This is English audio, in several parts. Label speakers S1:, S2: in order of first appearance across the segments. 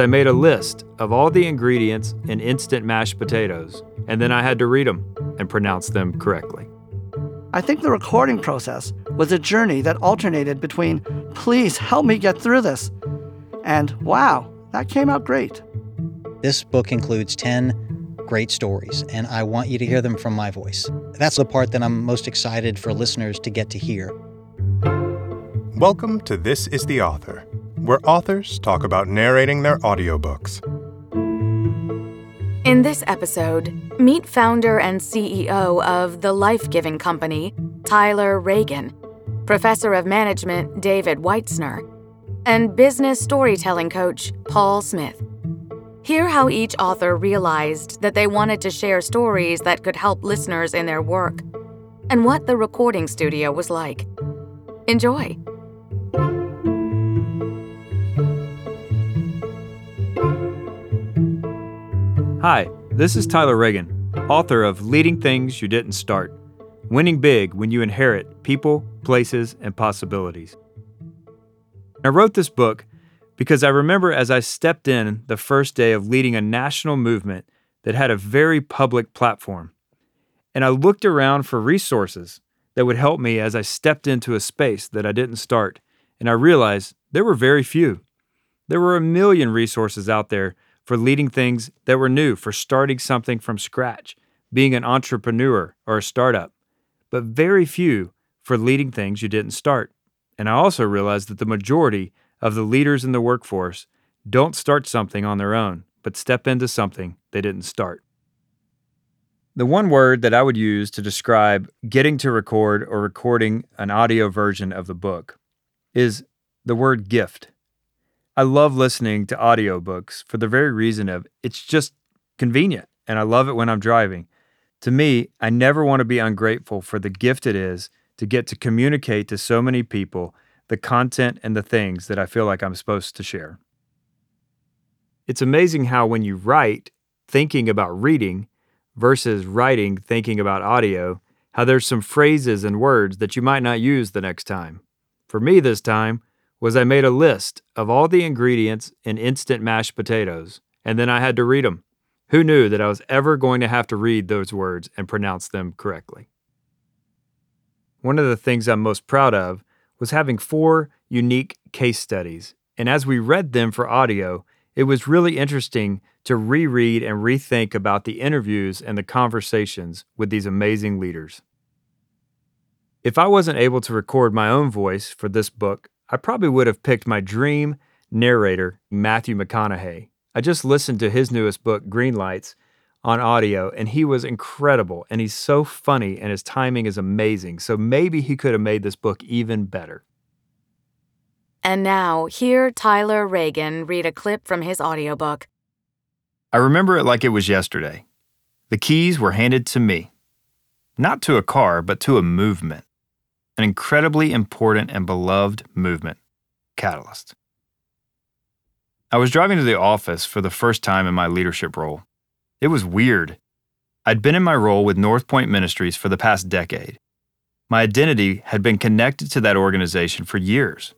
S1: I made a list of all the ingredients in instant mashed potatoes, and then I had to read them and pronounce them correctly.
S2: I think the recording process was a journey that alternated between, please help me get through this, and wow, that came out great.
S3: This book includes 10 great stories, and I want you to hear them from my voice. That's the part that I'm most excited for listeners to get to hear.
S4: Welcome to This is the Author, where authors talk about narrating their audiobooks.
S5: In this episode, meet founder and CEO of The Life Giving Company, Tyler Reagin, professor of management, David Weitzner, and business storytelling coach, Paul Smith. Hear how each author realized that they wanted to share stories that could help listeners in their work, and what the recording studio was like. Enjoy.
S1: Hi, this is Tyler Reagin, author of Leading Things You Didn't Start Winning Big When You Inherit People, Places, and Possibilities. I wrote this book because I remember as I stepped in the first day of leading a national movement that had a very public platform, and I looked around for resources that would help me as I stepped into a space that I didn't start, and I realized there were very few. There were a million resources out there for leading things that were new, for starting something from scratch, being an entrepreneur or a startup, but very few for leading things you didn't start. And I also realized that the majority of the leaders in the workforce don't start something on their own, but step into something they didn't start. The one word that I would use to describe getting to record or recording an audio version of the book is the word gift. I love listening to audiobooks for the very reason of it's just convenient and I love it when I'm driving. To me, I never want to be ungrateful for the gift it is to get to communicate to so many people the content and the things that I feel like I'm supposed to share. It's amazing how when you write thinking about reading versus writing thinking about audio, how there's some phrases and words that you might not use the next time. For me this time, was I made a list of all the ingredients in instant mashed potatoes, and then I had to read them. Who knew that I was ever going to have to read those words and pronounce them correctly? One of the things I'm most proud of was having four unique case studies, and as we read them for audio, it was really interesting to reread and rethink about the interviews and the conversations with these amazing leaders. If I wasn't able to record my own voice for this book, I probably would have picked my dream narrator, Matthew McConaughey. I just listened to his newest book, Green Lights, on audio, and he was incredible. And he's so funny, and his timing is amazing. So maybe he could have made this book even better.
S5: And now, hear Tyler Reagin read a clip from his audiobook.
S1: I remember it like it was yesterday. The keys were handed to me. Not to a car, but to a movement an incredibly important and beloved movement, Catalyst. I was driving to the office for the first time in my leadership role. It was weird. I'd been in my role with North Point Ministries for the past decade. My identity had been connected to that organization for years.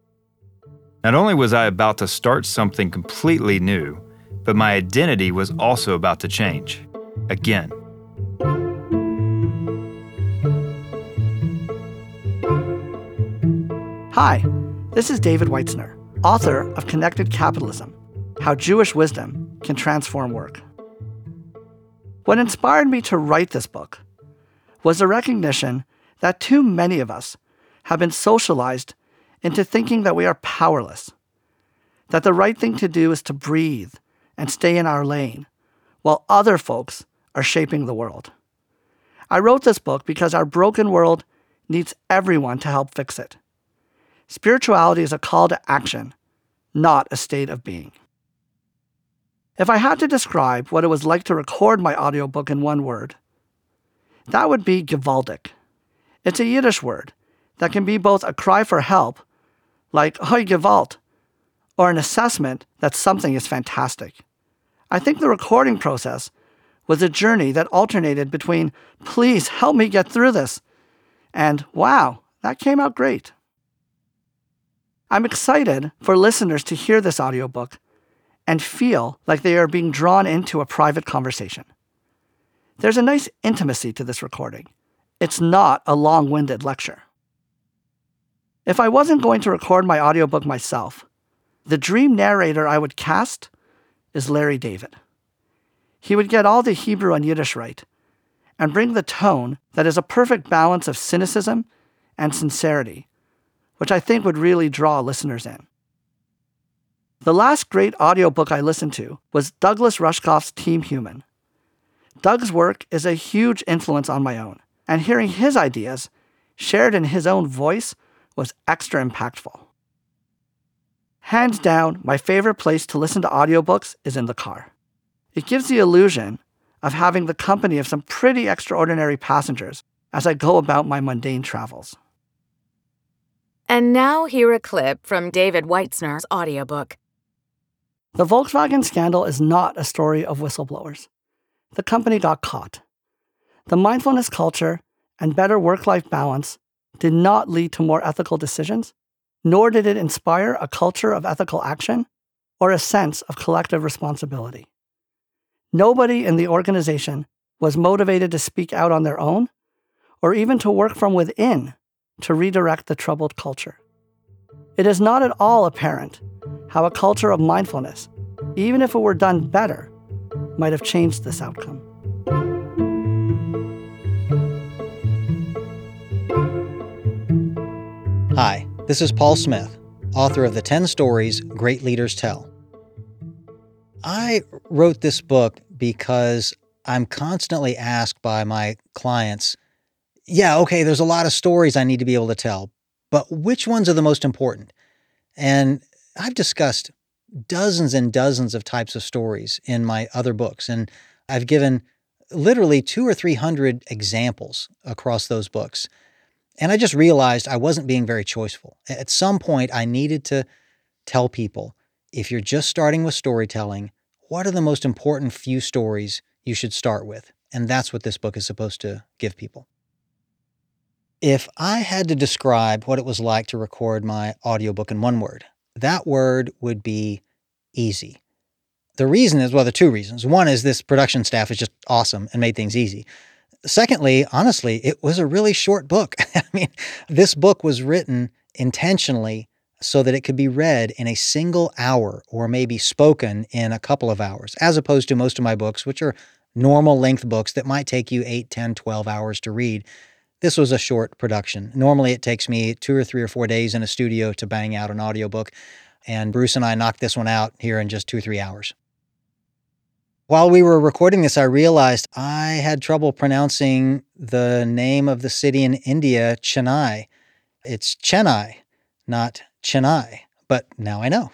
S1: Not only was I about to start something completely new, but my identity was also about to change. Again.
S2: Hi, this is David Weitzner, author of Connected Capitalism How Jewish Wisdom Can Transform Work. What inspired me to write this book was the recognition that too many of us have been socialized into thinking that we are powerless, that the right thing to do is to breathe and stay in our lane, while other folks are shaping the world. I wrote this book because our broken world needs everyone to help fix it. Spirituality is a call to action, not a state of being. If I had to describe what it was like to record my audiobook in one word, that would be gewaltig. It's a Yiddish word that can be both a cry for help, like hoi gewalt, or an assessment that something is fantastic. I think the recording process was a journey that alternated between, please help me get through this, and wow, that came out great. I'm excited for listeners to hear this audiobook and feel like they are being drawn into a private conversation. There's a nice intimacy to this recording. It's not a long winded lecture. If I wasn't going to record my audiobook myself, the dream narrator I would cast is Larry David. He would get all the Hebrew and Yiddish right and bring the tone that is a perfect balance of cynicism and sincerity, which I think would really draw listeners in. The last great audiobook I listened to was Douglas Rushkoff's Team Human. Doug's work is a huge influence on my own, and hearing his ideas, shared in his own voice, was extra impactful. Hands down, my favorite place to listen to audiobooks is in the car. It gives the illusion of having the company of some pretty extraordinary passengers as I go about my mundane travels.
S5: And now, hear a clip from David Weitzner's audiobook.
S2: The Volkswagen scandal is not a story of whistleblowers. The company got caught. The mindfulness culture and better work life balance did not lead to more ethical decisions, nor did it inspire a culture of ethical action or a sense of collective responsibility. Nobody in the organization was motivated to speak out on their own or even to work from within to redirect the troubled culture. It is not at all apparent how a culture of mindfulness, even if it were done better, might have changed this outcome.
S3: Hi, this is Paul Smith, author of the 10 Stories Great Leaders Tell. I wrote this book because I'm constantly asked by my clients, yeah, okay, there's a lot of stories I need to be able to tell, but which ones are the most important? And I've discussed dozens and dozens of types of stories in my other books, and I've given literally two or three hundred examples across those books. And I just realized I wasn't being very choiceful. At some point, I needed to tell people if you're just starting with storytelling, what are the most important few stories you should start with? And that's what this book is supposed to give people. If I had to describe what it was like to record my audiobook in one word, that word would be easy. The reason is well, the two reasons. One is this production staff is just awesome and made things easy. Secondly, honestly, it was a really short book. I mean, this book was written intentionally so that it could be read in a single hour or maybe spoken in a couple of hours, as opposed to most of my books, which are normal length books that might take you 8, 10, 12 hours to read. This was a short production. Normally, it takes me two or three or four days in a studio to bang out an audiobook. And Bruce and I knocked this one out here in just two or three hours. While we were recording this, I realized I had trouble pronouncing the name of the city in India, Chennai. It's Chennai, not Chennai, but now I know.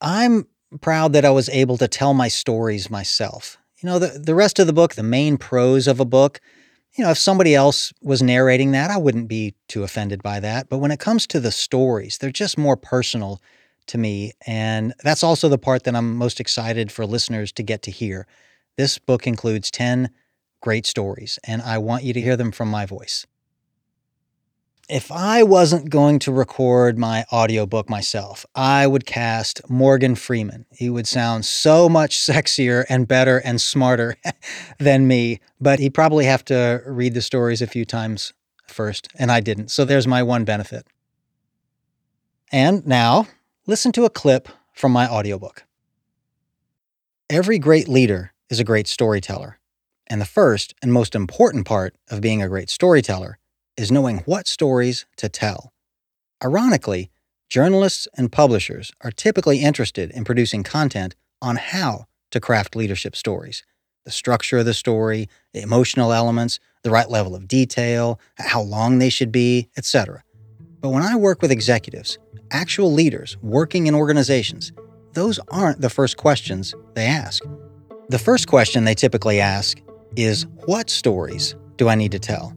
S3: I'm proud that I was able to tell my stories myself. You know, the, the rest of the book, the main prose of a book, you know, if somebody else was narrating that, I wouldn't be too offended by that. But when it comes to the stories, they're just more personal to me. And that's also the part that I'm most excited for listeners to get to hear. This book includes 10 great stories, and I want you to hear them from my voice if I wasn't going to record my audiobook myself, I would cast Morgan Freeman. He would sound so much sexier and better and smarter than me, but he'd probably have to read the stories a few times first, and I didn't. So there's my one benefit. And now, listen to a clip from my audiobook. Every great leader is a great storyteller. And the first and most important part of being a great storyteller is knowing what stories to tell. Ironically, journalists and publishers are typically interested in producing content on how to craft leadership stories the structure of the story, the emotional elements, the right level of detail, how long they should be, etc. But when I work with executives, actual leaders working in organizations, those aren't the first questions they ask. The first question they typically ask is What stories do I need to tell?